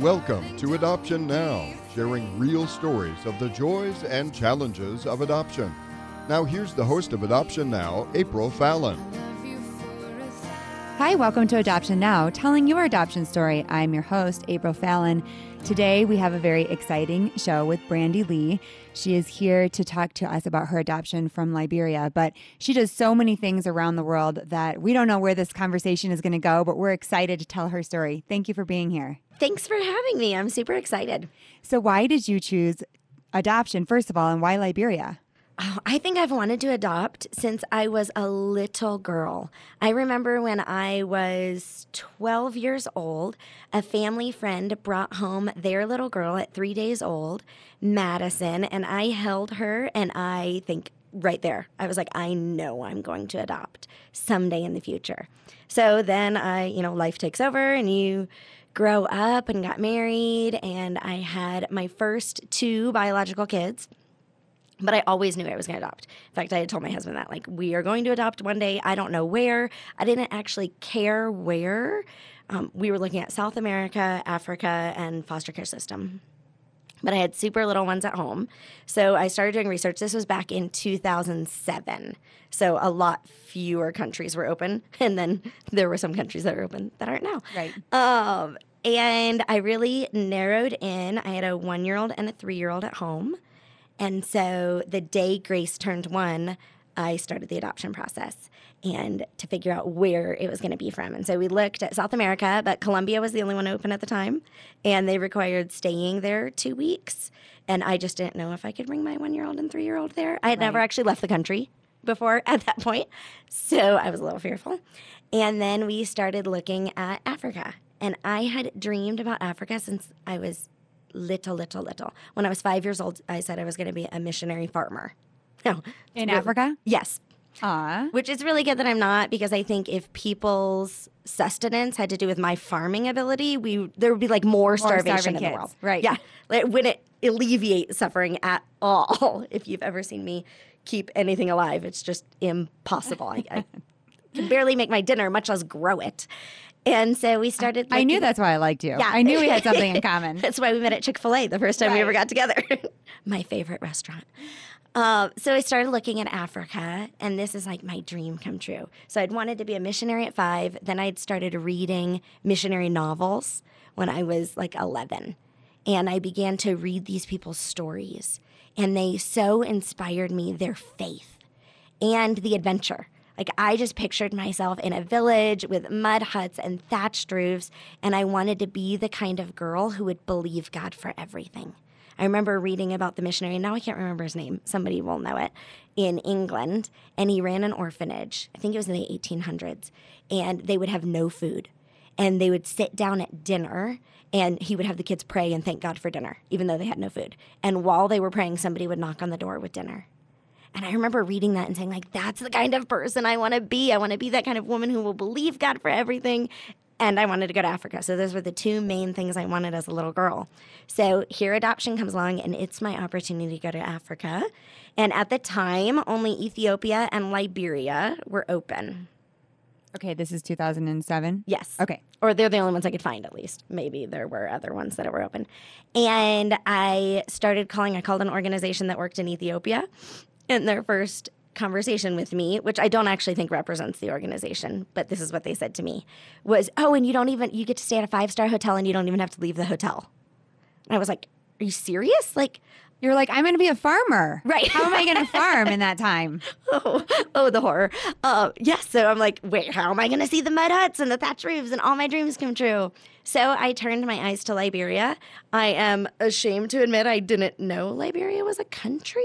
Welcome to Adoption Now, sharing real stories of the joys and challenges of adoption. Now, here's the host of Adoption Now, April Fallon. Hi, welcome to Adoption Now, telling your adoption story. I'm your host, April Fallon. Today, we have a very exciting show with Brandy Lee. She is here to talk to us about her adoption from Liberia, but she does so many things around the world that we don't know where this conversation is going to go, but we're excited to tell her story. Thank you for being here. Thanks for having me. I'm super excited. So, why did you choose adoption, first of all, and why Liberia? Oh, I think I've wanted to adopt since I was a little girl. I remember when I was 12 years old, a family friend brought home their little girl at three days old, Madison, and I held her, and I think right there, I was like, I know I'm going to adopt someday in the future. So then I, you know, life takes over and you grow up and got married, and I had my first two biological kids. But I always knew I was going to adopt. In fact, I had told my husband that, like, we are going to adopt one day. I don't know where. I didn't actually care where. Um, we were looking at South America, Africa, and foster care system. But I had super little ones at home. So I started doing research. This was back in 2007. So a lot fewer countries were open. And then there were some countries that are open that aren't now. Right. Um, and I really narrowed in. I had a one year old and a three year old at home. And so the day Grace turned one, I started the adoption process and to figure out where it was going to be from. And so we looked at South America, but Colombia was the only one open at the time. And they required staying there two weeks. And I just didn't know if I could bring my one year old and three year old there. I had never actually left the country before at that point. So I was a little fearful. And then we started looking at Africa. And I had dreamed about Africa since I was little, little, little. When I was five years old, I said I was going to be a missionary farmer. No, In really- Africa? Yes, Aw. which is really good that I'm not because I think if people's sustenance had to do with my farming ability, we there would be like more starvation starving in the world. right. Yeah, it alleviate suffering at all? If you've ever seen me keep anything alive, it's just impossible. I, I can barely make my dinner, much less grow it. And so we started. I knew that's why I liked you. Yeah. I knew we had something in common. That's why we met at Chick fil A the first time we ever got together. my favorite restaurant. Uh, so I started looking at Africa, and this is like my dream come true. So I'd wanted to be a missionary at five. Then I'd started reading missionary novels when I was like 11. And I began to read these people's stories, and they so inspired me their faith and the adventure. Like I just pictured myself in a village with mud huts and thatched roofs, and I wanted to be the kind of girl who would believe God for everything. I remember reading about the missionary, and now I can't remember his name, somebody will know it, in England, and he ran an orphanage. I think it was in the 1800s, and they would have no food. And they would sit down at dinner, and he would have the kids pray and thank God for dinner, even though they had no food. And while they were praying, somebody would knock on the door with dinner. And I remember reading that and saying, like, that's the kind of person I want to be. I want to be that kind of woman who will believe God for everything. And I wanted to go to Africa. So those were the two main things I wanted as a little girl. So here adoption comes along and it's my opportunity to go to Africa. And at the time, only Ethiopia and Liberia were open. Okay, this is 2007. Yes. Okay. Or they're the only ones I could find, at least. Maybe there were other ones that were open. And I started calling, I called an organization that worked in Ethiopia. And their first conversation with me, which I don't actually think represents the organization, but this is what they said to me, was, Oh, and you don't even, you get to stay at a five star hotel and you don't even have to leave the hotel. And I was like, Are you serious? Like, You're like, I'm going to be a farmer. Right. How am I going to farm in that time? oh, oh, the horror. Uh, yes. So I'm like, wait, how am I going to see the mud huts and the thatch roofs and all my dreams come true? So I turned my eyes to Liberia. I am ashamed to admit I didn't know Liberia was a country.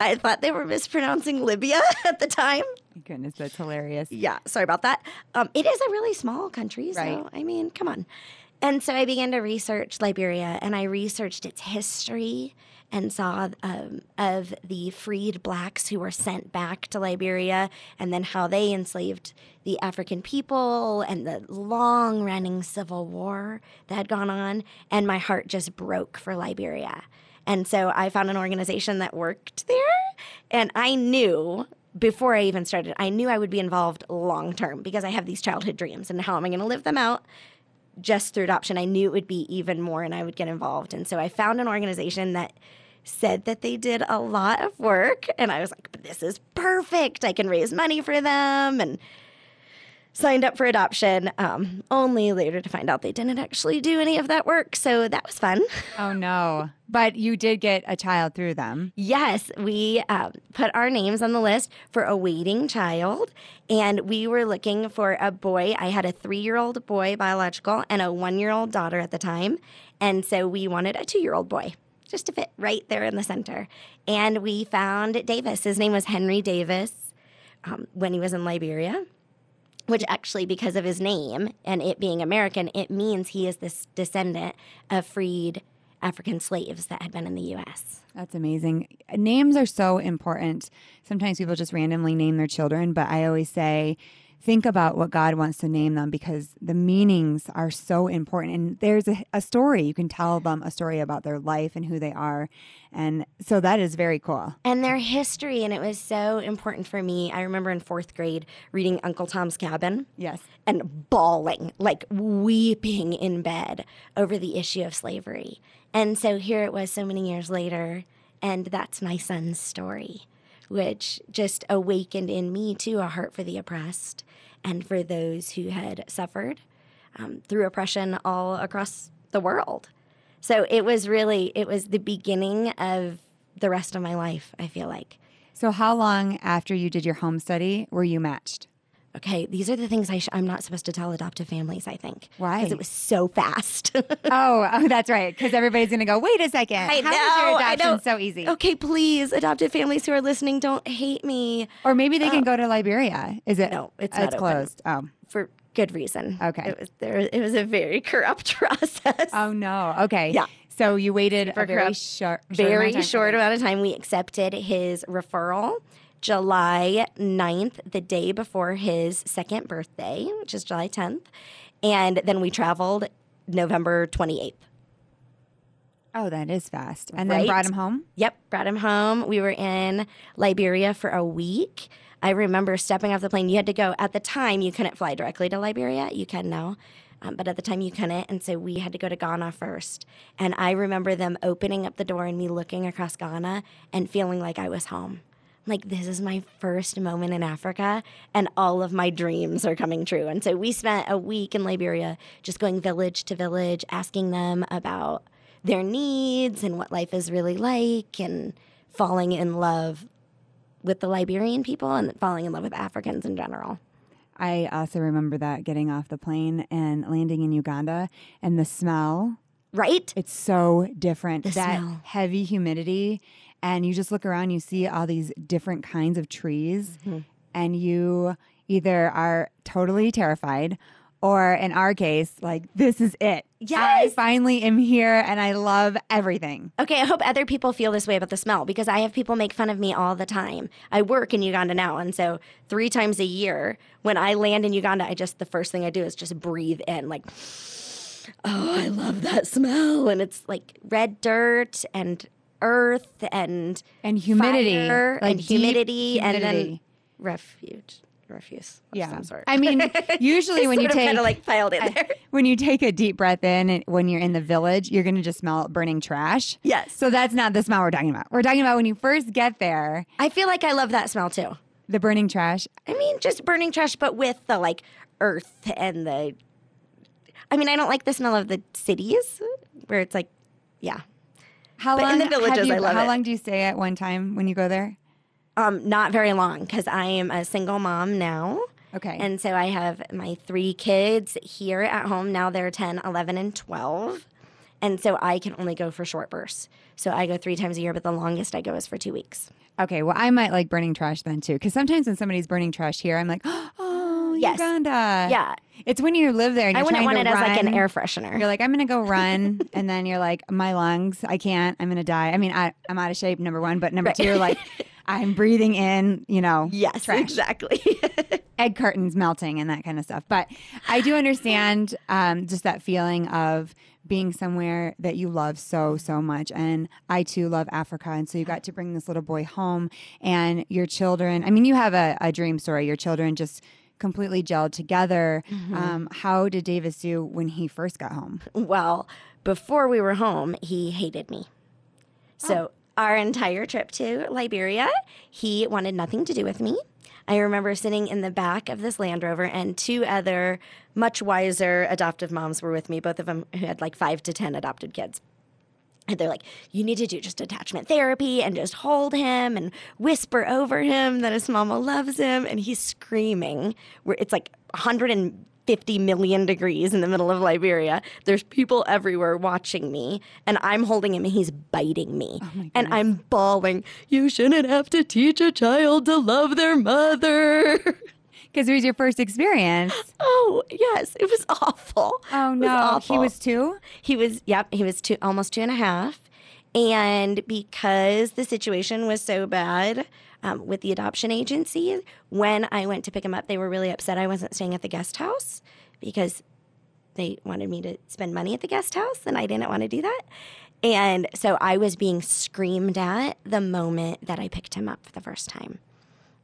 I thought they were mispronouncing Libya at the time. My goodness, that's hilarious. Yeah, sorry about that. Um, it is a really small country, so Right. I mean, come on. And so I began to research Liberia, and I researched its history and saw um, of the freed blacks who were sent back to Liberia, and then how they enslaved the African people, and the long-running civil war that had gone on. And my heart just broke for Liberia. And so I found an organization that worked there, and I knew before I even started, I knew I would be involved long term because I have these childhood dreams and how am I going to live them out just through adoption, I knew it would be even more and I would get involved. And so I found an organization that said that they did a lot of work. And I was like, this is perfect. I can raise money for them. And signed up for adoption, um, only later to find out they didn't actually do any of that work. So that was fun. Oh, no. But you did get a child through them. Yes, we um, put our names on the list for a waiting child, and we were looking for a boy. I had a three year old boy, biological, and a one year old daughter at the time. And so we wanted a two year old boy just to fit right there in the center. And we found Davis. His name was Henry Davis um, when he was in Liberia which actually, because of his name and it being American, it means he is this descendant of freed African slaves that had been in the U.S. That's amazing. Names are so important. Sometimes people just randomly name their children, but I always say, think about what God wants to name them because the meanings are so important. And there's a, a, story. You can tell them a story about their life and who they are. And so that is very cool. And their history. And it was so important for me. I remember in fourth grade reading Uncle Tom's Cabin. Yes. And bawling, like weeping in bed over the issue of slavery. And so here it was so many years later. And that's my son's story which just awakened in me too a heart for the oppressed and for those who had suffered um, through oppression all across the world. So it was really, it was the beginning of the rest of my life, I feel like. So, how long after you did your home study were you matched? Okay, these are the things I sh- I'm not supposed to tell adoptive families, I think. Why? Because it was so fast. oh, oh, that's right. Because everybody's going to go, wait a second. I How know, is your adoption so easy? okay, please, adoptive families who are listening, don't hate me. Or maybe they can go to Liberia. Is it? No, it's uh, not it's closed. Oh. For good reason. Okay. It was there. It was a very corrupt process. Oh, no. Okay. Yeah. So you waited For a very corrupt- short, short very amount short amount of time. We accepted his referral July 9th, the day before his second birthday, which is July 10th. And then we traveled November 28th. Oh, that is fast. And then brought him home? Yep, brought him home. We were in Liberia for a week. I remember stepping off the plane. You had to go, at the time, you couldn't fly directly to Liberia. You can now. Um, but at the time, you couldn't. And so we had to go to Ghana first. And I remember them opening up the door and me looking across Ghana and feeling like I was home. Like, this is my first moment in Africa, and all of my dreams are coming true. And so we spent a week in Liberia just going village to village, asking them about their needs and what life is really like, and falling in love with the Liberian people and falling in love with Africans in general. I also remember that getting off the plane and landing in Uganda and the smell. Right? It's so different. The that smell. heavy humidity. And you just look around, you see all these different kinds of trees, Mm-hmm. and you either are totally terrified or in our case, like, this is it. Yes. I finally am here and I love everything. Okay, I hope other people feel this way about the smell because I have people make fun of me all the time. I work in Uganda now, and so three times a year, when I land in Uganda, I just the first thing I do is just breathe in, like, oh, I love that smell, and it's like red dirt and earth and And humidity. like and deep humidity, and then humidity. refuge, refuse, Yeah. I mean, usually when you take kind of like piled in there. when you take a deep breath in and when you're in the village, you're going to just smell burning trash. Yes. So that's not the smell we're talking about. We're talking about when you first get there, I feel like I love that smell too. the burning trash. I mean, just burning trash, but with the like earth and the. I mean, I don't like the smell of the cities where it's like, yeah, How But long in the villages, you- I love How it. long do you stay at one time when you go there? um, not very long because I am a single mom now. Okay. And so I have my three kids here at home. Now they're 10, 11, and 12. And so I can only go for short bursts. So I go three times a year, but the longest I go is for two weeks. okay. Well, I might like burning trash then too, because sometimes when somebody's burning trash here, I'm like, oh, Yes. Uganda. Yeah. It's when you live there and I wouldn't want to it as like an air freshener. You're like, I'm gonna go run, and then you're like, my lungs, I can't, I'm gonna die. I mean, I, I'm out of shape, number one, but number Right. two, you're like, I'm breathing in, you know, yes, trash. exactly. egg cartons melting and that kind of stuff. But I do understand um, just that feeling of being somewhere that you love so, so much. And I too love Africa. And so you got to bring this little boy home and your children. I mean, you have a, a dream story. Your children just completely gelled together. Mm-hmm. Um, how did Davis do when he first got home? Well, before we were home, he hated me. So, our entire trip to Liberia, he wanted nothing to do with me. I remember sitting in the back of this Land Rover, and two other much wiser adoptive moms were with me, both of them who had like five to 10 adopted kids. And they're like, you need to do just attachment therapy and just hold him and whisper over him that his mama loves him. And he's screaming. It's like 150 million degrees in the middle of Liberia. There's people everywhere watching me, and I'm holding him and he's biting me. Oh and I'm bawling, You shouldn't have to teach a child to love their mother. Because it was your first experience. oh, yes, it was awful. Oh was no, he was two. He was, yep, he was two, almost two and a half. And because the situation was so bad um, with the adoption agency, when I went to pick him up, they were really upset I wasn't staying at the guest house because they wanted me to spend money at the guest house, and I didn't want to do that. And so I was being screamed at the moment that I picked him up for the first time.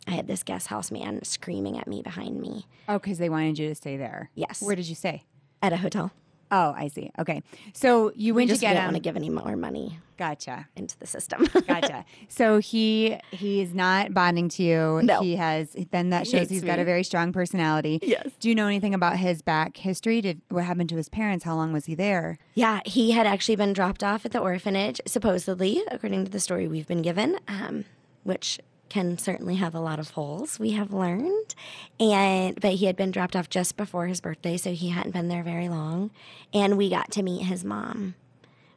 I had this guest house man screaming at me behind me Oh, because they wanted you to stay there. Yes. Where did you stay? at a hotel. Oh, I see. Okay, so you went Just to get didn't him. want to give any more money Gotcha. into the system. Gotcha. so he he's not bonding to you. No. He has then that shows hates he's got a very strong personality. Yes. Do you know anything about his back history? Did what happened to his parents? How long was he there? Yeah, he had actually been dropped off at the orphanage, supposedly, according to the story we've been given, um, which can certainly have a lot of holes. We have learned, and but he had been dropped off just before his birthday, so he hadn't been there very long, and we got to meet his mom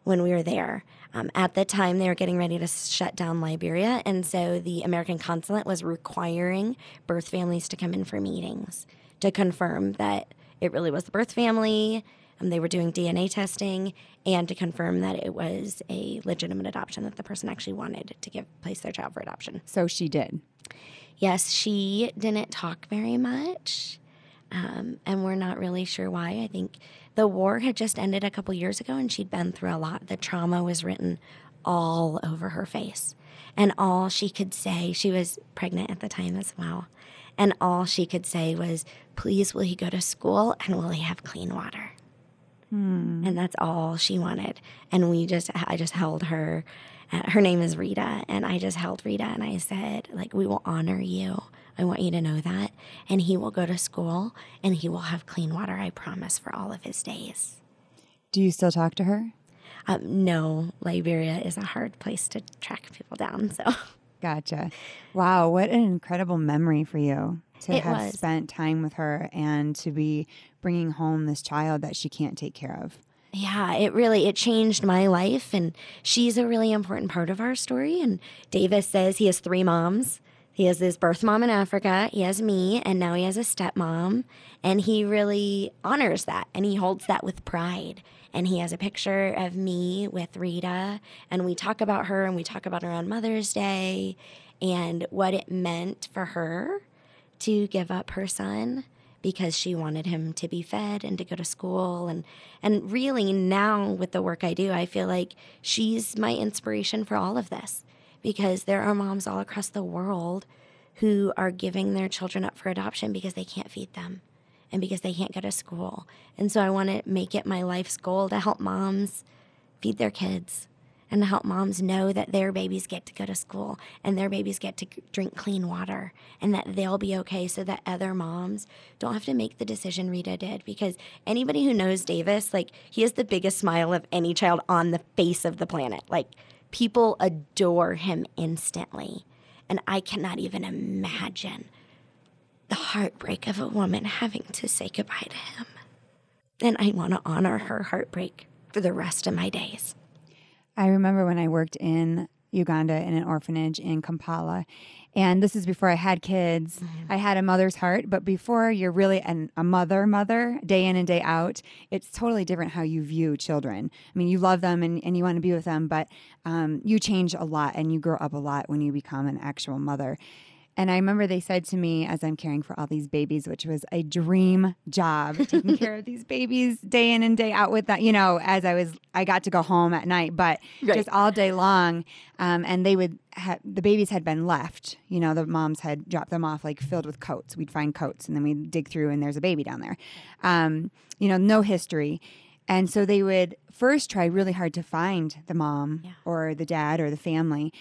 when we were there. Um, at the time, they were getting ready to shut down Liberia, and so the American consulate was requiring birth families to come in for meetings to confirm that it really was the birth family. Um, they were doing DNA testing and to confirm that it was a legitimate adoption that the person actually wanted to give place their child for adoption. So she did. Yes, she didn't talk very much, um, and we're not really sure why. I think the war had just ended a couple years ago, and she'd been through a lot. The trauma was written all over her face, and all she could say, she was pregnant at the time as well, and all she could say was, "Please, will he go to school and will he have clean water?" And that's all she wanted. And we just, I just held her. Uh, her name is Rita, and I just held Rita and I said, like, we will honor you. I want you to know that, and he will go to school and he will have clean water. I promise for all of his days. Do you still talk to her? Um, no, Liberia is a hard place to track people down. So Gotcha. Wow, what an incredible memory for you to It have was. spent time with her and to be bringing home this child that she can't take care of. Yeah, it really it changed my life and she's a really important part of our story and Davis says he has three moms. He has his birth mom in Africa, he has me, and now he has a stepmom, and he really honors that and he holds that with pride. And he has a picture of me with Rita, and we talk about her and we talk about her on Mother's Day and what it meant for her to give up her son because she wanted him to be fed and to go to school and and really now with the work I do I feel like she's my inspiration for all of this because there are moms all across the world who are giving their children up for adoption because they can't feed them and because they can't go to school. And so I want to make it my life's goal to help moms feed their kids and to help moms know that their babies get to go to school and their babies get to drink clean water and that they'll be okay so that other moms don't have to make the decision Rita did because anybody who knows Davis like he has the biggest smile of any child on the face of the planet. Like people adore him instantly. And I cannot even imagine the heartbreak of a woman having to say goodbye to him. And I want to honor her heartbreak for the rest of my days I remember when I worked in Uganda in an orphanage in Kampala. And this is before I had kids. I had a mother's heart, but before you're really an, a mother, mother, day in and day out, it's totally different how you view children. I mean, you love them and, and you want to be with them, but um, you change a lot and you grow up a lot when you become an actual mother. And I remember they said to me as I'm caring for all these babies, which was a dream job, taking care of these babies day in and day out with that, you know, as I was, I got to go home at night, but Right. just all day long. Um, and they would have, the babies had been left, you know, the moms had dropped them off like filled with coats. We'd find coats and then we'd dig through and there's a baby down there. Um, you know, no history. And so they would first try really hard to find the mom Yeah. or the dad or the family.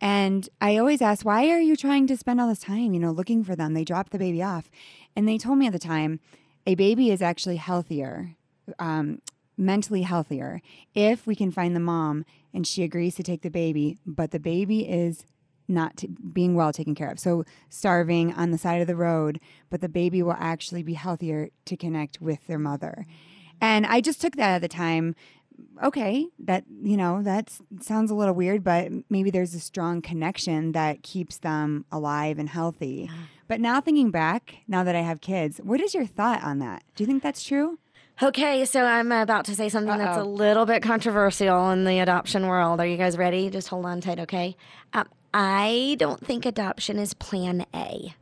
And I always asked, why are you trying to spend all this time, you know, looking for them? They dropped the baby off. And they told me at the time, a baby is actually healthier, um, mentally healthier, if we can find the mom and she agrees to take the baby, but the baby is not t- being well taken care of. So starving on the side of the road, but the baby will actually be healthier to connect with their mother. And I just took that at the time. Okay, that you know that sounds a little weird, but maybe there's a strong connection that keeps them alive and healthy. But now thinking back, now that I have kids, what is your thought on that? Do you think that's true? Okay, so I'm about to say something that's a little bit controversial in the adoption world. Are you guys ready? Just hold on tight, okay? Um, I don't think adoption is plan A.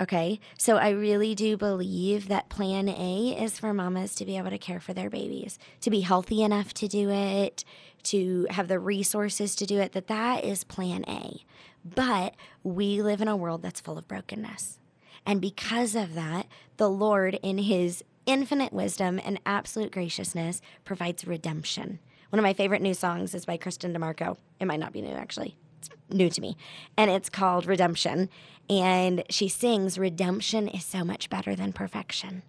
Okay, so I really do believe that plan A is for mamas to be able to care for their babies, to be healthy enough to do it, to have the resources to do it, that that is plan A. But we live in a world that's full of brokenness. And because of that, the Lord, in his infinite wisdom and absolute graciousness, provides redemption. One of my favorite new songs is by Kristene DiMarco. It might not be new, actually. It's new to me. And it's called Redemption. And she sings, Redemption is so much better than perfection.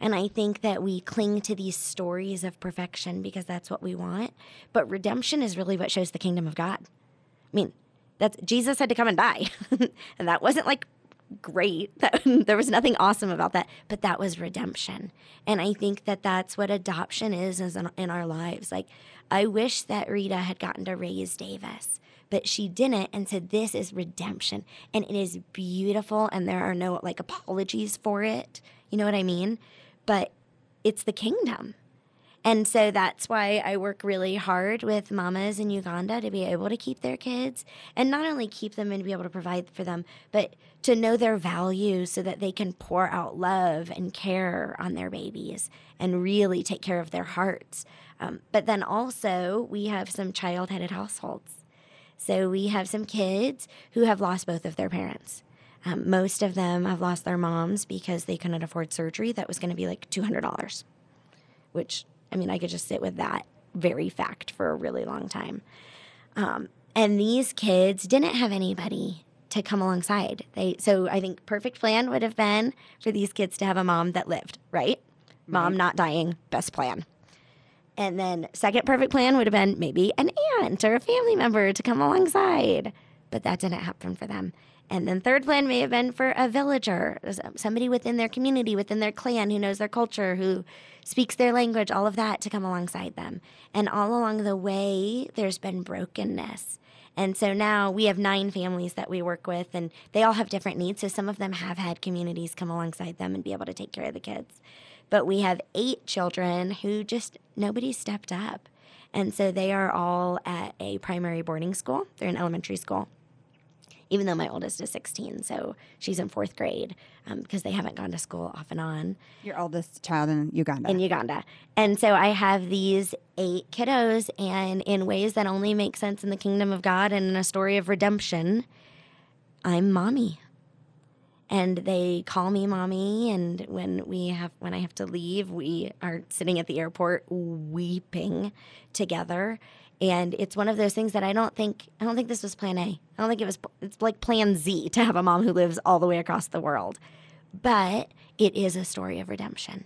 And I think that we cling to these stories of perfection because that's what we want. But redemption is really what shows the kingdom of God. I mean, that's Jesus had to come and die. and that wasn't like great. That, there was nothing awesome about that, but that was redemption. And I think that that's what adoption is, is in, in our lives. Like, I wish that Rita had gotten to raise Davis, but she didn't and said, This is redemption. And it is beautiful, and there are no like apologies for it. You know what I mean? But it's the kingdom. And so that's why I work really hard with mamas in Uganda to be able to keep their kids and not only keep them and be able to provide for them, but to know their values so that they can pour out love and care on their babies and really take care of their hearts. Um, but then also, we have some child headed households. So we have some kids who have lost both of their parents. Um, most of them have lost their moms because they couldn't afford surgery that was going to be like $200 which I mean, I could just sit with that very fact for a really long time. Um, and these kids didn't have anybody to come alongside. They so I think perfect plan would have been for these kids to have a mom that lived, right? Mom not dying, best plan. And then second perfect plan would have been maybe an aunt or a family member to come alongside. But that didn't happen for them. And then third plan may have been for a villager, somebody within their community, within their clan who knows their culture, who speaks their language, all of that to come alongside them. And all along the way, there's been brokenness. And so now we have nine families that we work with, and they all have different needs. So some of them have had communities come alongside them and be able to take care of the kids. But we have eight children who just nobody stepped up. And so they are all at a primary boarding school, they're in elementary school even though my oldest is 16. So she's in fourth grade um, because they haven't gone to school off and on Your oldest child in Uganda. in Uganda. And so I have these eight kiddos, and in ways that only make sense in the kingdom of God and in a story of redemption, I'm mommy. And they call me mommy, and when we have when I have to leave, we are sitting at the airport weeping together. And it's one of those things that I don't think I don't think this was plan A. I don't think it was it's like plan Z to have a mom who lives all the way across the world. But it is a story of redemption.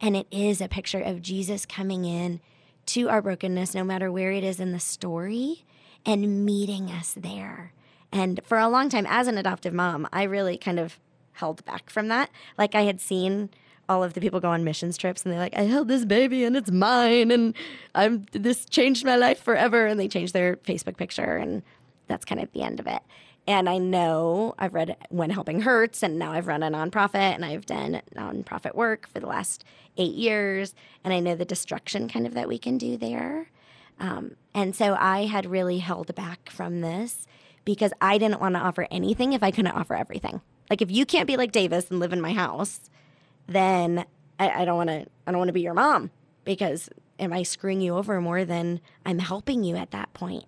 And it is a picture of Jesus coming in to our brokenness, no matter where it is in the story, and meeting us there. And for a long time, as an adoptive mom, I really kind of held back from that. Like I had seen all of the people go on missions trips and they're like, I held this baby and it's mine and I'm this changed my life forever. And they changed their Facebook picture and that's kind of the end of it. And I know I've read When Helping Hurts, and now I've run a nonprofit and I've done nonprofit work for the last eight years. And I know the destruction kind of that we can do there. Um, and so I had really held back from this because I didn't want to offer anything if I couldn't offer everything. Like if you can't be like Davis and live in my house, then I, I don't want to. I don't want to be your mom because am I screwing you over more than I'm helping you at that point?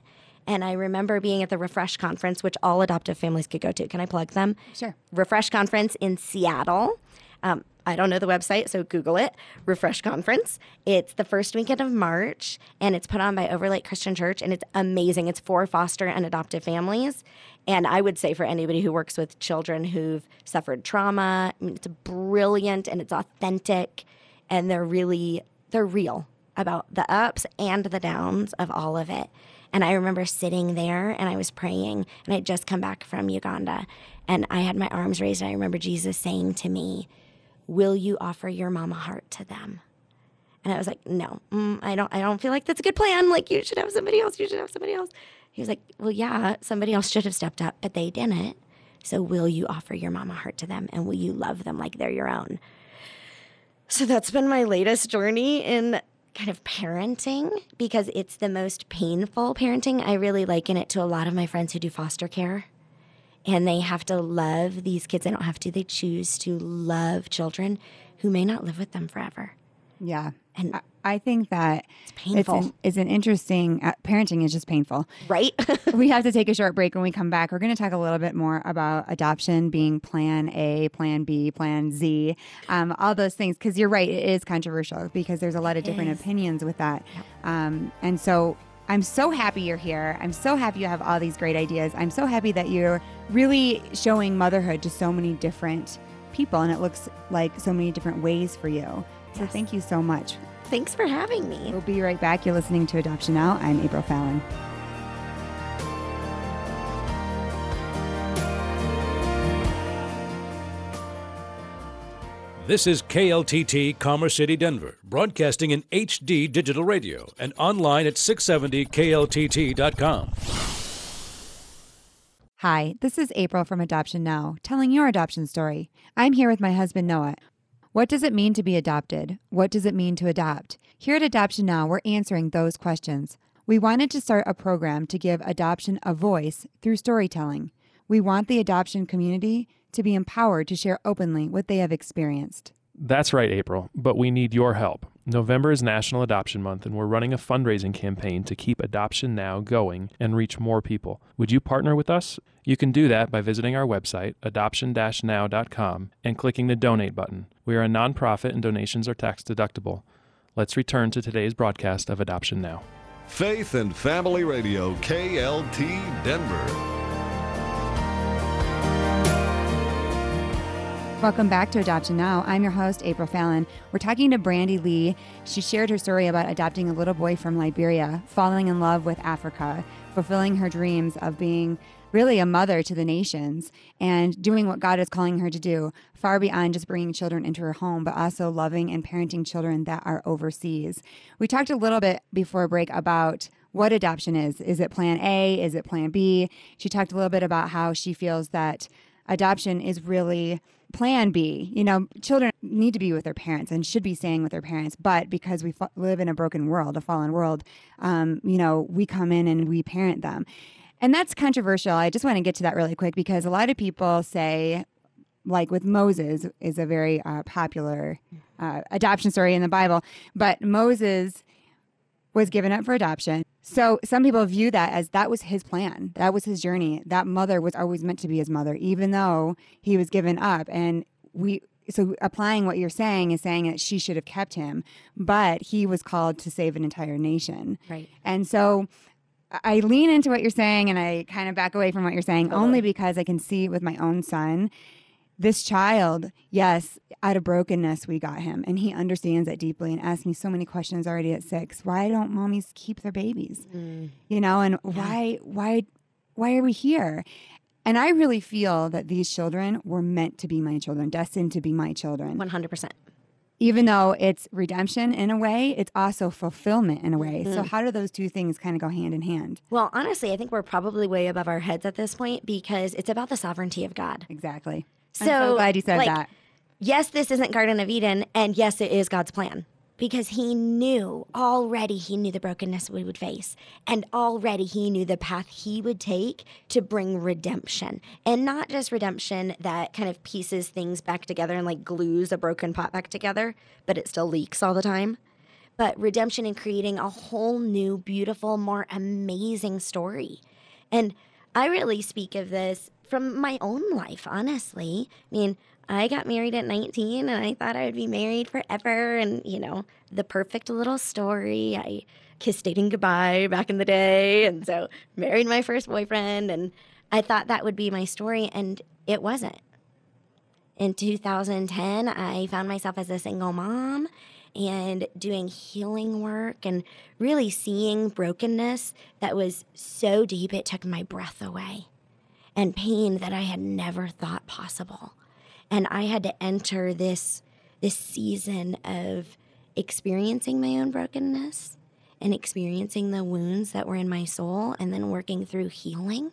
And I remember being at the Refresh conference, which all adoptive families could go to. Can I plug them? Sure. Refresh conference in Seattle. Um, I don't know the website, so Google it. Refresh Conference. It's the first weekend of March, and it's put on by Overlake Christian Church, and it's amazing. It's for foster and adoptive families. And I would say for anybody who works with children who've suffered trauma, I mean, it's brilliant and it's authentic, and they're really they're real about the ups and the downs of all of it. And I remember sitting there and I was praying, and I'd just come back from Uganda, and I had my arms raised. And I remember Jesus saying to me, will you offer your mama heart to them? And I was like, no, mm, I don't. I don't feel like that's a good plan. Like you should have somebody else. You should have somebody else. He was like, well, yeah, somebody else should have stepped up, but they didn't. So will you offer your mama heart to them, and will you love them like they're your own? So that's been my latest journey in kind of parenting because it's the most painful parenting. I really liken it to a lot of my friends who do foster care and they have to love these kids. They don't have to, they choose to love children who may not live with them forever. Yeah. And I, I think that it's painful. It's an, it's an interesting, uh, parenting is just painful. right? we have to take a short break. When we come back, we're going to talk a little bit more about adoption being plan A, plan B, plan Z, um, all those things. Because you're right, it is controversial because there's a lot of different is. opinions with that. Um, and so I'm so happy you're here. I'm so happy you have all these great ideas. I'm so happy that you're really showing motherhood to so many different people, and it looks like so many different ways for you. So Yes. thank you so much. Thanks for having me. We'll be right back. You're listening to Adoption Now. I'm April Fallon. This is KLTT Commerce City, Denver, broadcasting in HD digital radio and online at 670kltt.com. Hi, this is April from Adoption Now, telling your adoption story. I'm here with my husband Noah. What does it mean to be adopted? What does it mean to adopt? Here at Adoption Now, we're answering those questions. We wanted to start a program to give adoption a voice through storytelling. We want the adoption community to be empowered to share openly what they have experienced. That's right, April, but we need your help. November is National Adoption Month, and we're running a fundraising campaign to keep Adoption Now going and reach more people. Would you partner with us? You can do that by visiting our website, adoption now.com, and clicking the donate button. We are a nonprofit and donations are tax deductible. Let's return to today's broadcast of Adoption Now. Faith and Family Radio, KLT Denver. Welcome back to Adoption Now. I'm your host, April Fallon. We're talking to Brandy Lee. She shared her story about adopting a little boy from Liberia, falling in love with Africa, fulfilling her dreams of being really a mother to the nations, and doing what God is calling her to do, far beyond just bringing children into her home, but also loving and parenting children that are overseas. We talked a little bit before break about what adoption is. Is it plan A? Is it plan B? She talked a little bit about how she feels that adoption is really plan B. You know, children need to be with their parents and should be staying with their parents, but because we fa- live in a broken world, a fallen world, um, you know, we come in and we parent them. And that's controversial. I just want to get to that really quick because a lot of people say, like with Moses, is a very uh, popular uh, adoption story in the Bible, but Moses was given up for adoption. So some people view that as that was his plan. That was his journey. That mother was always meant to be his mother, even though he was given up. And we, so applying what you're saying is saying that she should have kept him, but he was called to save an entire nation. Right. And so I lean into what you're saying and I kind of back away from what you're saying only because I can see it with my own son. This child, yes, out of brokenness, we got him, and he understands it deeply and asks me so many questions already at six. Why don't mommies keep their babies? Mm. You know, and why, why, why are we here? And I really feel that these children were meant to be my children, destined to be my children. 100%. Even though it's redemption in a way, it's also fulfillment in a way. So, mm-hmm. how do those two things kind of go hand in hand? Well, honestly, I think we're probably way above our heads at this point because it's about the sovereignty of God. Exactly. So, I'm so glad you said like, that. Yes, this isn't Garden of Eden, and yes, it is God's plan. Because he knew already he knew the brokenness we would face and already he knew the path he would take to bring redemption. And not just redemption that kind of pieces things back together and like glues a broken pot back together but it still leaks all the time. But redemption and creating a whole new beautiful more amazing story. And i really speak of this from my own life honestly i mean I got married at 19 and I thought I would be married forever and, you know, the perfect little story. I kissed dating goodbye back in the day and so married my first boyfriend and I thought that would be my story and it wasn't. In 2010, I found myself as a single mom and doing healing work and really seeing brokenness that was so deep it took my breath away and pain that I had never thought possible and I had to enter this this season of experiencing my own brokenness and experiencing the wounds that were in my soul and then working through healing.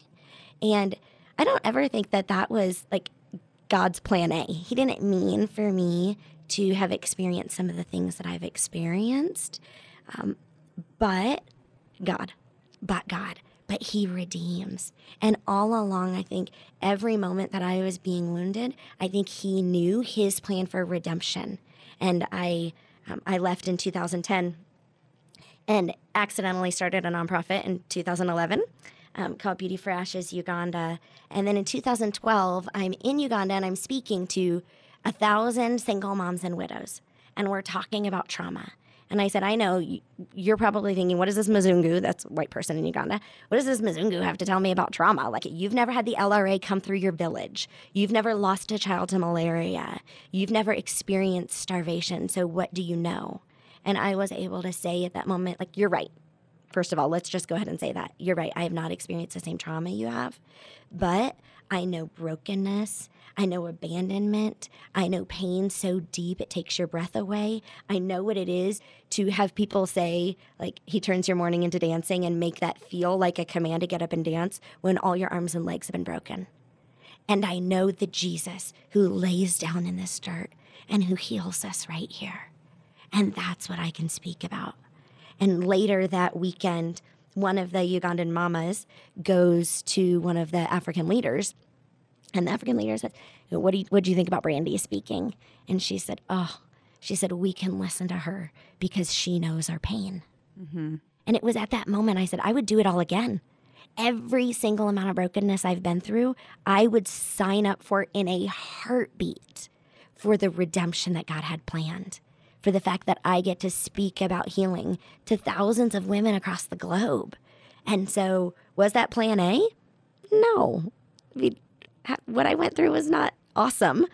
And I don't ever think that that was like God's plan A. He didn't mean for me to have experienced some of the things that I've experienced. Um, but God, but God but he redeems. And all along, I think every moment that I was being wounded, I think he knew his plan for redemption. And I, um, I left in 2010 and accidentally started a nonprofit in 2011 um, called Beauty for Ashes Uganda. And then in 2012, I'm in Uganda and I'm speaking to a thousand single moms and widows. And we're talking about trauma. And I said, I know you're probably thinking, what is this Mzungu? That's a white person in Uganda. What does this Mzungu have to tell me about trauma? Like, you've never had the LRA come through your village. You've never lost a child to malaria. You've never experienced starvation. So, what do you know? And I was able to say at that moment, like, you're right. First of all, let's just go ahead and say that. You're right. I have not experienced the same trauma you have, but I know brokenness. I know abandonment. I know pain so deep it takes your breath away. I know what it is to have people say, like, he turns your morning into dancing and make that feel like a command to get up and dance when all your arms and legs have been broken. And I know the Jesus who lays down in this dirt and who heals us right here. And that's what I can speak about. And later that weekend, one of the Ugandan mamas goes to one of the African leaders and the African leader said, "What do you, what do you think about Brandy speaking?" And she said, "Oh, she said we can listen to her because she knows our pain." Mm-hmm. And it was at that moment I said, "I would do it all again." Every single amount of brokenness I've been through, I would sign up for in a heartbeat for the redemption that God had planned, for the fact that I get to speak about healing to thousands of women across the globe. And so, was that plan A? No. I mean, what I went through was not awesome,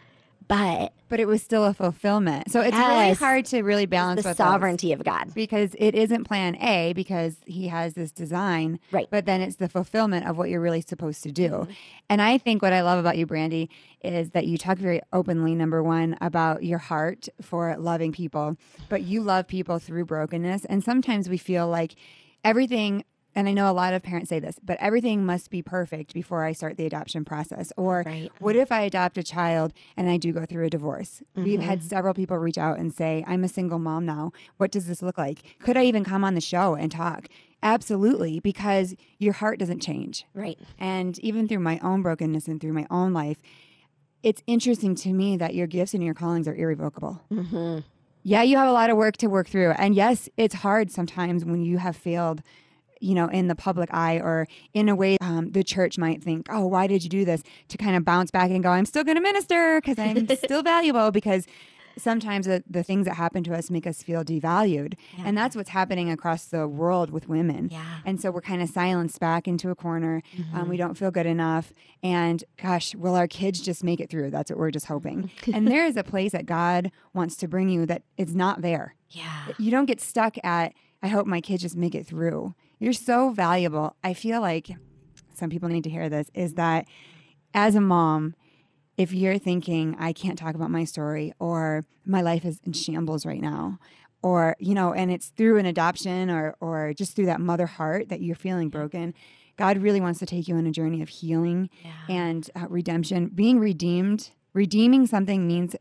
but but it was still a fulfillment. So it's yes, really hard to really balance the sovereignty of God because it isn't Plan A because He has this design, right? But then it's the fulfillment of what you're really supposed to do. Mm-hmm. And I think what I love about you, Brandy, is that you talk very openly. Number one about your heart for loving people, but you love people through brokenness, and sometimes we feel like everything and I know a lot of parents say this, but everything must be perfect before I start the adoption process. Or right. what if I adopt a child and I do go through a divorce? Mm-hmm. We've had mm-hmm. several people reach out and say, I'm a single mom now. What does this look like? Could I even come on the show and talk? Absolutely, because your heart doesn't change. Right. And even through my own brokenness and through my own life, it's interesting to me that your gifts and your callings are irrevocable. Mm-hmm. Yeah, you have a lot of work to work through. And yes, it's hard sometimes when you have failed you know, in the public eye or in a way um, the church might think, oh, why did you do this? To kind of bounce back and go, I'm still going to minister because I'm still valuable because sometimes the, the, things that happen to us make us feel devalued. Yeah. And that's what's happening across the world with women. Yeah. And so we're kind of silenced back into a corner. Mm-hmm. Um, we don't feel good enough. And gosh, will our kids just make it through? That's what we're just hoping. and there is a place that God wants to bring you that is not there. Yeah. You don't get stuck at, I hope my kids just make it through. You're so valuable. I feel like some people need to hear this is that as a mom, if you're thinking, I can't talk about my story, or my life is in shambles right now, or, you know, and it's through an adoption or, or just through that mother heart that you're feeling broken, God really wants to take you on a journey of healing yeah. and uh, redemption. Being redeemed, redeeming something means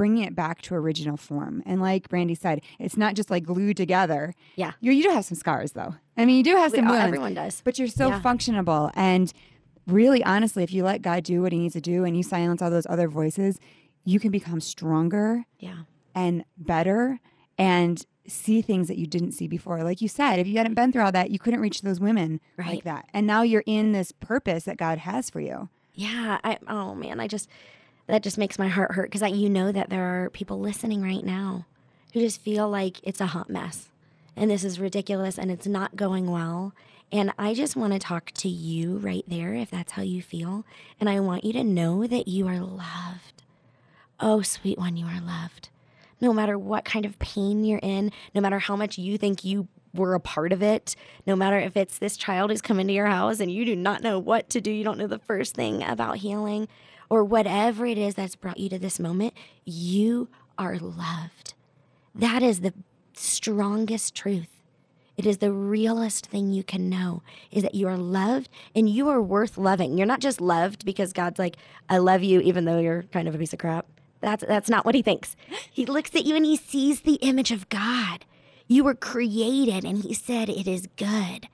bringing it back to original form. And like Brandy said, it's not just like glued together. Yeah. You, you do have some scars though. I mean, you do have We- some wounds. everyone does. But you're so Yeah. functionable. And really, honestly, if you let God do what he needs to do and you silence all those other voices, you can become stronger Yeah. and better and see things that you didn't see before. Like you said, if you hadn't been through all that, you couldn't reach those women right. like that. And now you're in this purpose that God has for you. Yeah. I, oh man, I just that just makes my heart hurt because you know that there are people listening right now who just feel like it's a hot mess and this is ridiculous and it's not going well. And I just want to talk to you right there if that's how you feel. And I want you to know that you are loved. Oh, sweet one, you are loved. No matter what kind of pain you're in, no matter how much you think you were a part of it, no matter if it's this child who's come into your house and you do not know what to do, you don't know the first thing about healing, or whatever it is that's brought you to this moment, you are loved. That is the strongest truth. It is the realest thing you can know is that you are loved and you are worth loving. You're not just loved because God's like, I love you even though you're kind of a piece of crap. That's that's not what he thinks. He looks at you and he sees the image of God. You were created and he said it is good.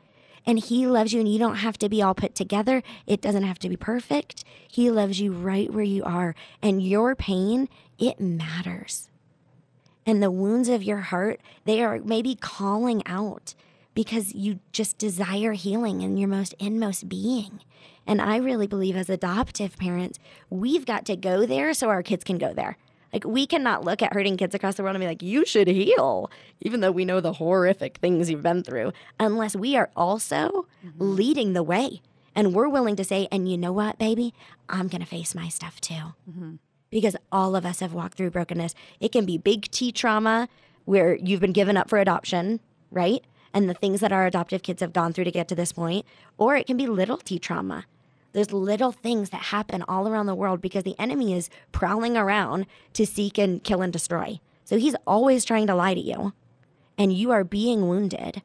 And he loves you and you don't have to be all put together. It doesn't have to be perfect. He loves you right where you are and your pain, it matters and the wounds of your heart, they are maybe calling out because you just desire healing in your most inmost being. And I really believe as adoptive parents, we've got to go there so our kids can go there. Like, we cannot look at hurting kids across the world and be like, you should heal, even though we know the horrific things you've been through, unless we are also mm-hmm. leading the way. And we're willing to say, and you know what, baby? I'm going to face my stuff too mm-hmm. because all of us have walked through brokenness. It can be big T trauma where you've been given up for adoption, right? And the things that our adoptive kids have gone through to get to this point, or it can be little T trauma. There's little things that happen all around the world because the enemy is prowling around to seek and kill and destroy. So he's always trying to lie to you, and you are being wounded,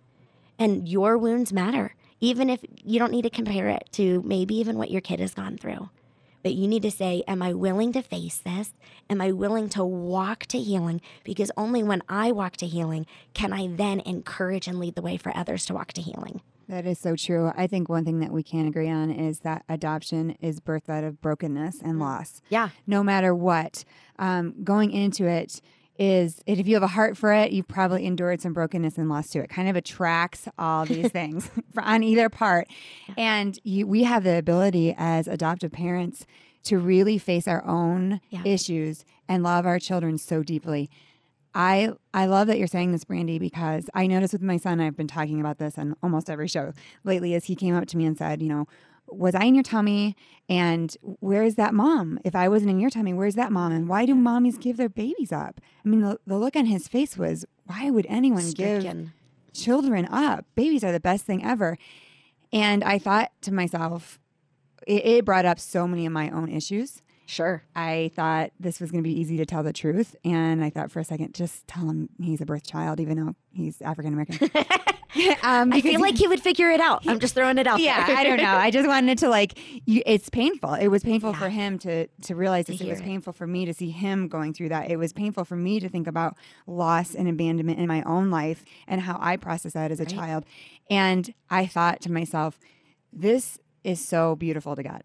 and your wounds matter, even if you don't need to compare it to maybe even what your kid has gone through. But you need to say, Am I willing to face this? Am I willing to walk to healing? Because only when I walk to healing can I then encourage and lead the way for others to walk to healing. That is so true. I think one thing that we can agree on is that adoption is birthed out of brokenness and loss. Yeah. No matter what, um, going into it is if you have a heart for it, you've probably endured some brokenness and loss to it. Kind of attracts all these things for- on either part, and you, we have the ability as adoptive parents to really face our own Yeah. issues and love our children so deeply. I I love that you're saying this, Brandy, because I noticed with my son, I've been talking about this on almost every show lately, as he came up to me and said, you know, was I in your tummy? And where's that mom? If I wasn't in your tummy, where's that mom? And why do mommies give their babies up? I mean, the, the look on his face was, why would anyone give children up? Babies are the best thing ever. And I thought to myself, it, it brought up so many of my own issues. Sure. I thought this was going to be easy to tell the truth. And I thought for a second, just tell him he's a birth child, even though he's African American. um, I feel like he would figure it out. I'm just throwing it out yeah, there. I don't know. I just wanted to like. You, it's painful. It was painful for him to to realize this. It hear was it. painful for me to see him going through that. It was painful for me to think about loss and abandonment in my own life and how I processed that as a child. And I thought to myself, this is so beautiful to God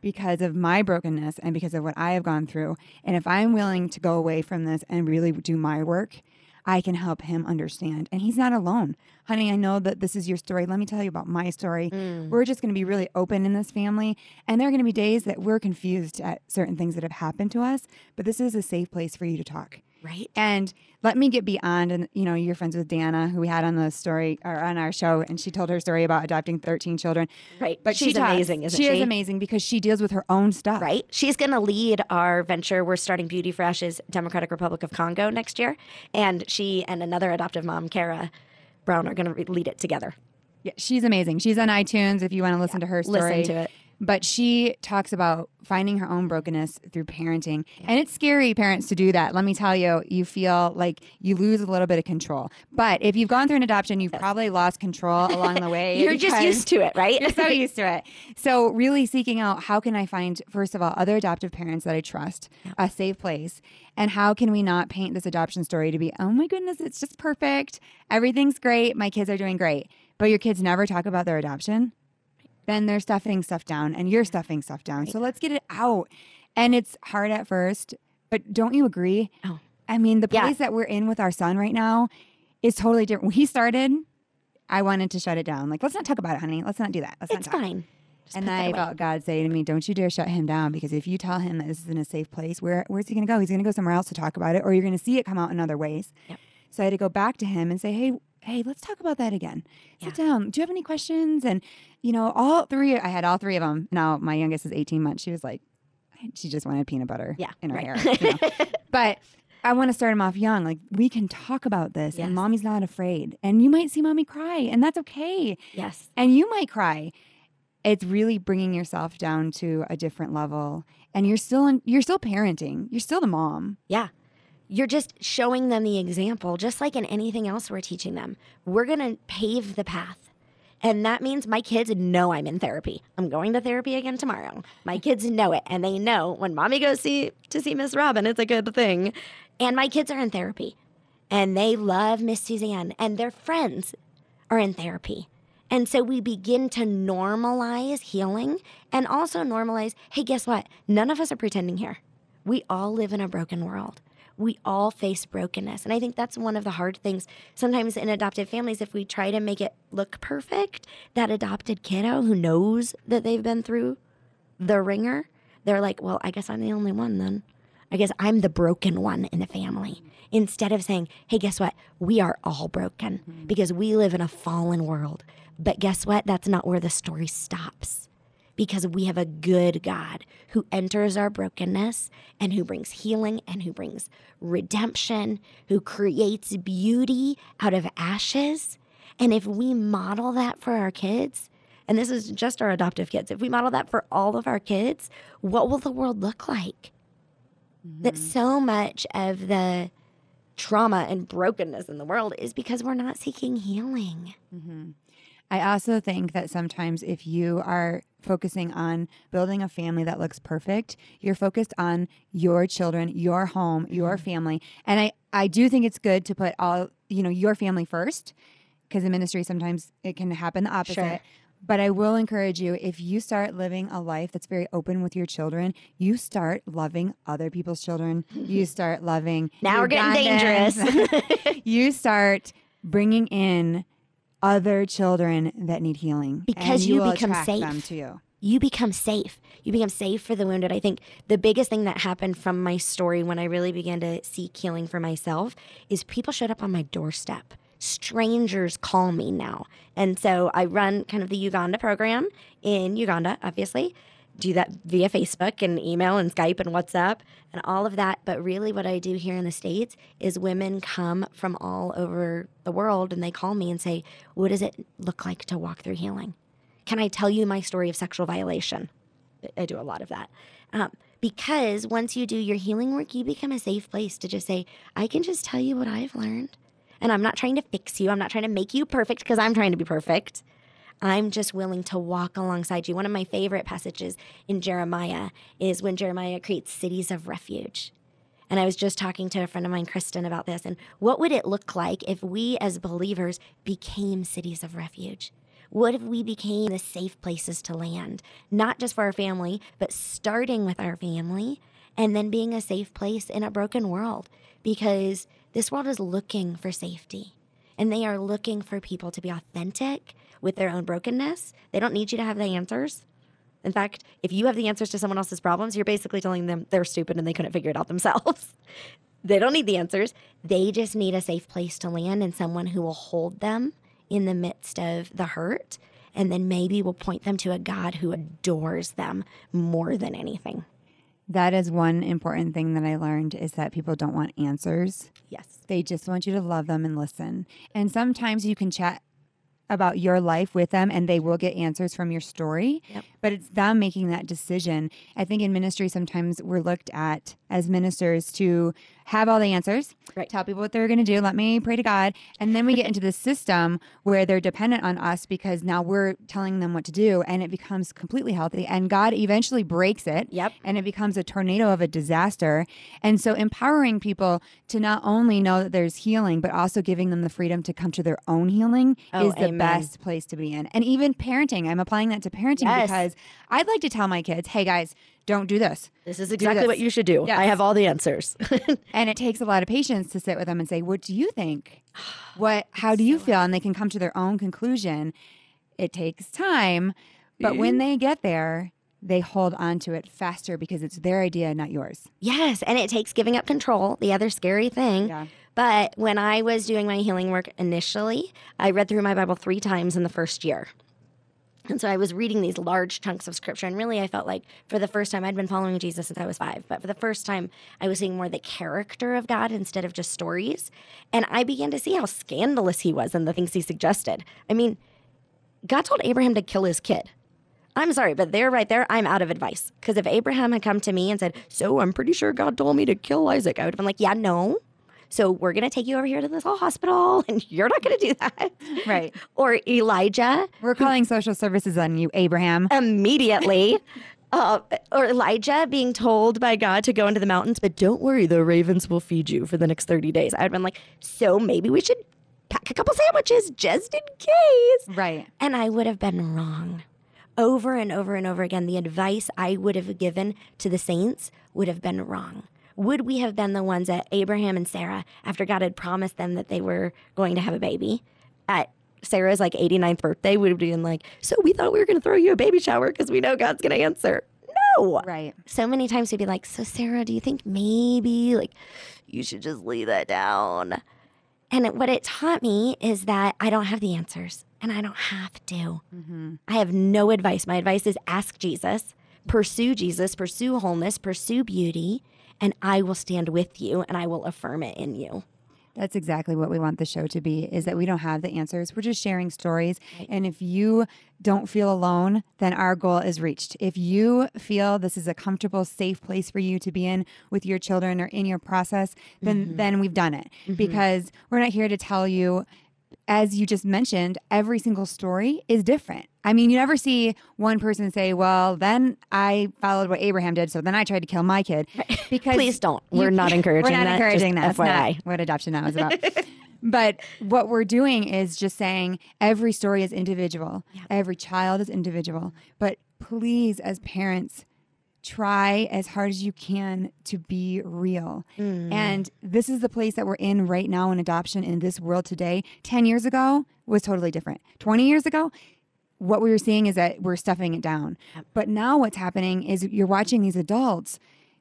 because of my brokenness and because of what I have gone through. And if I'm willing to go away from this and really do my work, I can help him understand. And he's not alone. Honey, I know that this is your story. Let me tell you about my story. Mm. We're just going to be really open in this family. And there are going to be days that we're confused at certain things that have happened to us, but this is a safe place for you to talk. Right? And let me get beyond, and you know, you're friends with Dana, who we had on the story or on our show, and she told her story about adopting 13 children. Right. But She's she talks- amazing, isn't she she? is amazing because she deals with her own stuff. Right? She's going to lead our venture. We're starting Beauty for Ashes, Democratic Republic of Congo next year. And she and another adoptive mom, Kara Brown, are going to lead it together. Yeah, she's amazing. She's on iTunes if you want to listen to her story. Listen to it. But she talks about finding her own brokenness through parenting. And it's scary, parents, to do that. Let me tell you, you feel like you lose a little bit of control. But if you've gone through an adoption, you've probably lost control along the way. You're just used to it, right? you're so used to it. So really seeking out how can I find first of all other adoptive parents that I trust, a safe place, and how can we not paint this adoption story to be oh my goodness it's just perfect, everything's great, my kids are doing great, but your kids never talk about their adoption. Then they're stuffing stuff down, and you're stuffing stuff down. So let's get it out. And it's hard at first, but don't you agree? Oh. I mean, the Yeah. place that we're in with our son right now is totally different. When he started, I wanted to shut it down. Like, let's not talk about it, honey. Let's not do that. Let's it's not talk. fine. Just And I felt God say to me, "Don't you dare shut him down, because if you tell him that this is in a safe place, where where's he going to go? He's going to go somewhere else to talk about it, or you're going to see it come out in other ways." Yep. So I had to go back to him and say, "Hey, hey, let's talk about that again. Sit down. Do you have any questions?" And you know, all three. I had all three of them. Now my youngest is 18 months. She was like, she just wanted peanut butter Yeah, in her right. hair. you know. but I want to start him off young. Like we can talk about this, Yes. and mommy's not afraid. And you might see mommy cry, and that's okay yes. and you might cry it's really bringing yourself down to a different level and you're still in, you're still parenting you're still the mom Yeah. You're just showing them the example, just like in anything else we're teaching them. We're going to pave the path. And that means my kids know I'm in therapy. I'm going to therapy again tomorrow. My kids know it, and they know when mommy goes see to see Miss Robin, it's a good thing. And my kids are in therapy, and they love Miss Suzanne, and their friends are in therapy. And so we begin to normalize healing and also normalize hey, guess what? None of us are pretending here. We all live in a broken world. We all face brokenness. And I think that's one of the hard things sometimes in adoptive families. If we try to make it look perfect, that adopted kiddo who knows that they've been through the ringer, they're like, well, I guess I'm the only one then. I guess I'm the broken one in the family. Instead of saying, hey, guess what? We are all broken mm-hmm. because we live in a fallen world. But guess what? That's not where the story stops because we have a good God who enters our brokenness and who brings healing and who brings redemption, who creates beauty out of ashes. And if we model that for our kids, and this is just our adoptive kids, if we model that for all of our kids, what will the world look like? Mm-hmm. That so much of the trauma and brokenness in the world is because we're not seeking healing. Mm-hmm. I also think that sometimes if you are focusing on building a family that looks perfect you're focused on your children your home your mm-hmm. family and i i do think it's good to put all you know your family first because in ministry sometimes it can happen the opposite Sure. But I will encourage you if you start living a life that's very open with your children, you start loving other people's children. You start loving. Now we're getting dangerous. you start bringing in other children that need healing Because and you become safe. them to you. you become safe. You become safe for the wounded. I think the biggest thing that happened from my story when I really began to seek healing for myself is people showed up on my doorstep. Strangers call me now. And so I run kind of the Uganda program in Uganda, obviously. Do that via Facebook and email and Skype and WhatsApp and all of that. But really, what I do here in the States is women come from all over the world and they call me and say, What does it look like to walk through healing? Can I tell you my story of sexual violation? I do a lot of that. Um, because once you do your healing work, you become a safe place to just say, I can just tell you what I've learned. And I'm not trying to fix you. I'm not trying to make you perfect because I'm trying to be perfect. I'm just willing to walk alongside you. One of my favorite passages in Jeremiah is when Jeremiah creates cities of refuge. And I was just talking to a friend of mine, Kristen, about this. And what would it look like if we as believers became cities of refuge? What if we became the safe places to land, not just for our family, but starting with our family and then being a safe place in a broken world? Because this world is looking for safety and they are looking for people to be authentic with their own brokenness. They don't need you to have the answers. In fact, if you have the answers to someone else's problems, you're basically telling them they're stupid and they couldn't figure it out themselves. they don't need the answers. They just need a safe place to land and someone who will hold them in the midst of the hurt and then maybe will point them to a God who adores them more than anything. That is one important thing that I learned is that people don't want answers. Yes. They just want you to love them and listen. And sometimes you can chat about your life with them and they will get answers from your story. Yep. But it's them making that decision. I think in ministry, sometimes we're looked at as ministers to have all the answers, Right. tell people what they're going to do, let me pray to God. And then we get into the system where they're dependent on us because now we're telling them what to do and it becomes completely healthy. And God eventually breaks it. Yep. And it becomes a tornado of a disaster. And so empowering people to not only know that there's healing, but also giving them the freedom to come to their own healing Oh, is the amen. best place to be in. And even parenting, I'm applying that to parenting Yes. because I'd like to tell my kids, hey guys, don't do this. This is exactly what this. you should do. Yes. I have all the answers. And it takes a lot of patience to sit with them and say, "What do you think? What? How do you feel?" And they can come to their own conclusion. It takes time, but when they get there, they hold on to it faster because it's their idea, not yours. yes, and it takes giving up control, the other scary thing. Yeah. But when I was doing my healing work initially, I read through my Bible three times in the first year. And so I was reading these large chunks of scripture. And really, I felt like for the first time, I'd been following Jesus since I was five. But for the first time, I was seeing more the character of God instead of just stories. And I began to see how scandalous he was and the things he suggested. I mean, God told Abraham to kill his kid. I'm sorry, but there, right there, I'm out of advice. Because if Abraham had come to me and said, So I'm pretty sure God told me to kill Isaac, I would have been like, Yeah, no. So we're going to take you over here to this whole hospital, and you're not going to do that. Right. Or Elijah We're calling social services on you, Abraham. immediately. Uh, or Elijah being told by God to go into the mountains, but don't worry, the ravens will feed you for the next 30 days. I'd been like, so maybe we should pack a couple sandwiches just in case. Right. And I would have been wrong. Over and over and over again, the advice I would have given to the saints would have been wrong. Would we have been the ones that Abraham and Sarah, after God had promised them that they were going to have a baby, at Sarah's like 89th birthday, would have been like, So we thought we were going to throw you a baby shower because we know God's going to answer. No. Right. So many times we'd be like, So, Sarah, do you think maybe like you should just lay that down? And what it taught me is that I don't have the answers and I don't have to. Mm-hmm. I have no advice. My advice is ask Jesus, pursue Jesus, pursue wholeness, pursue beauty, and I will stand with you and I will affirm it in you. That's exactly what we want the show to be is that we don't have the answers. We're just sharing stories. And if you don't feel alone, then our goal is reached. If you feel this is a comfortable, safe place for you to be in with your children or in your process, then mm-hmm. then we've done it. Mm-hmm. Because we're not here to tell you as you just mentioned, every single story is different. I mean, you never see one person say, "Well, then I followed what Abraham did, so then I tried to kill my kid." Because Please don't. you- We're not encouraging We're not that, encouraging just that. That's FYI. what adoption now is about. but what we're doing is just saying every story is individual. Every child is individual. But please, as parents, try as hard as you can to be real. Mm. And this is the place that we're in right now in adoption in this world today. 10 years ago was totally different. 20 years ago, what we were seeing is that we're stuffing it down. But now what's happening is you're watching these adults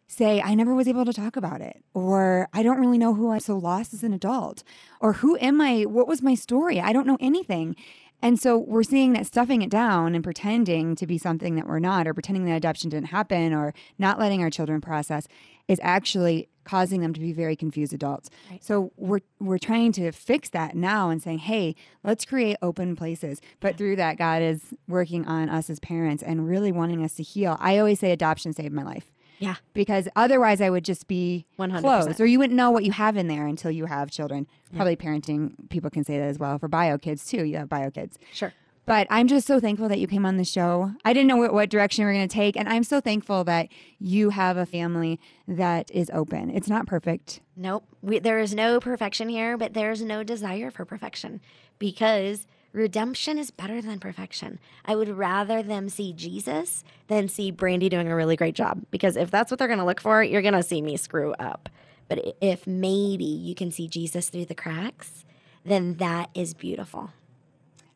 say, I never was able to talk about it, or I don't really know who I'm so lost as an adult, or who am I? What was my story? I don't know anything. And so we're seeing that stuffing it down and pretending to be something that we're not, or pretending that adoption didn't happen, or not letting our children process is actually causing them to be very confused adults. So we're we're trying to fix that now and saying, "Hey, let's create open places." But through that God is working on us as parents and really wanting us to heal. I always say adoption saved my life Yeah. because otherwise I would just be 100%. closed, or you wouldn't know what you have in there until you have children. Probably parenting people can say that as well for bio kids too. You have bio kids, Sure. but I'm just so thankful that you came on the show. I didn't know what, what direction we are going to take, and I'm so thankful that you have a family that is open. It's not perfect. Nope. We, there is no perfection here, but there's no desire for perfection because redemption is better than perfection. I would rather them see Jesus than see Brandy doing a really great job because if that's what they're going to look for, you're going to see me screw up. But if maybe you can see Jesus through the cracks, then that is beautiful.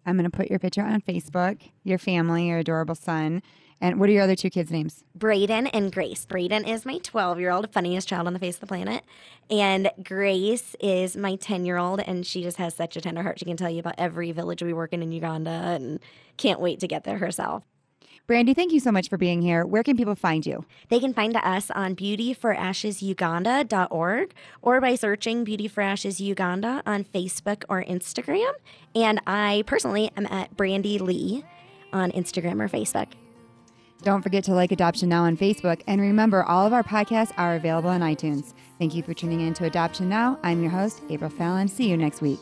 I'm going to put your picture on Facebook, your family, your adorable son, and what are your other two kids' names? Brayden and Grace. Brayden is my 12 year old, funniest child on the face of the planet. And Grace is my 10 year old, and she just has such a tender heart. She can tell you about every village we work in in Uganda and can't wait to get there herself. Brandy, thank you so much for being here. Where can people find you? They can find us on beautyforashesuganda.org or by searching Beauty for Ashes Uganda on Facebook or Instagram. And I personally am at Brandy Lee on Instagram or Facebook. Don't forget to like Adoption Now on Facebook. And remember, all of our podcasts are available on iTunes. Thank you for tuning in to Adoption Now. I'm your host, April Fallon. See you next week.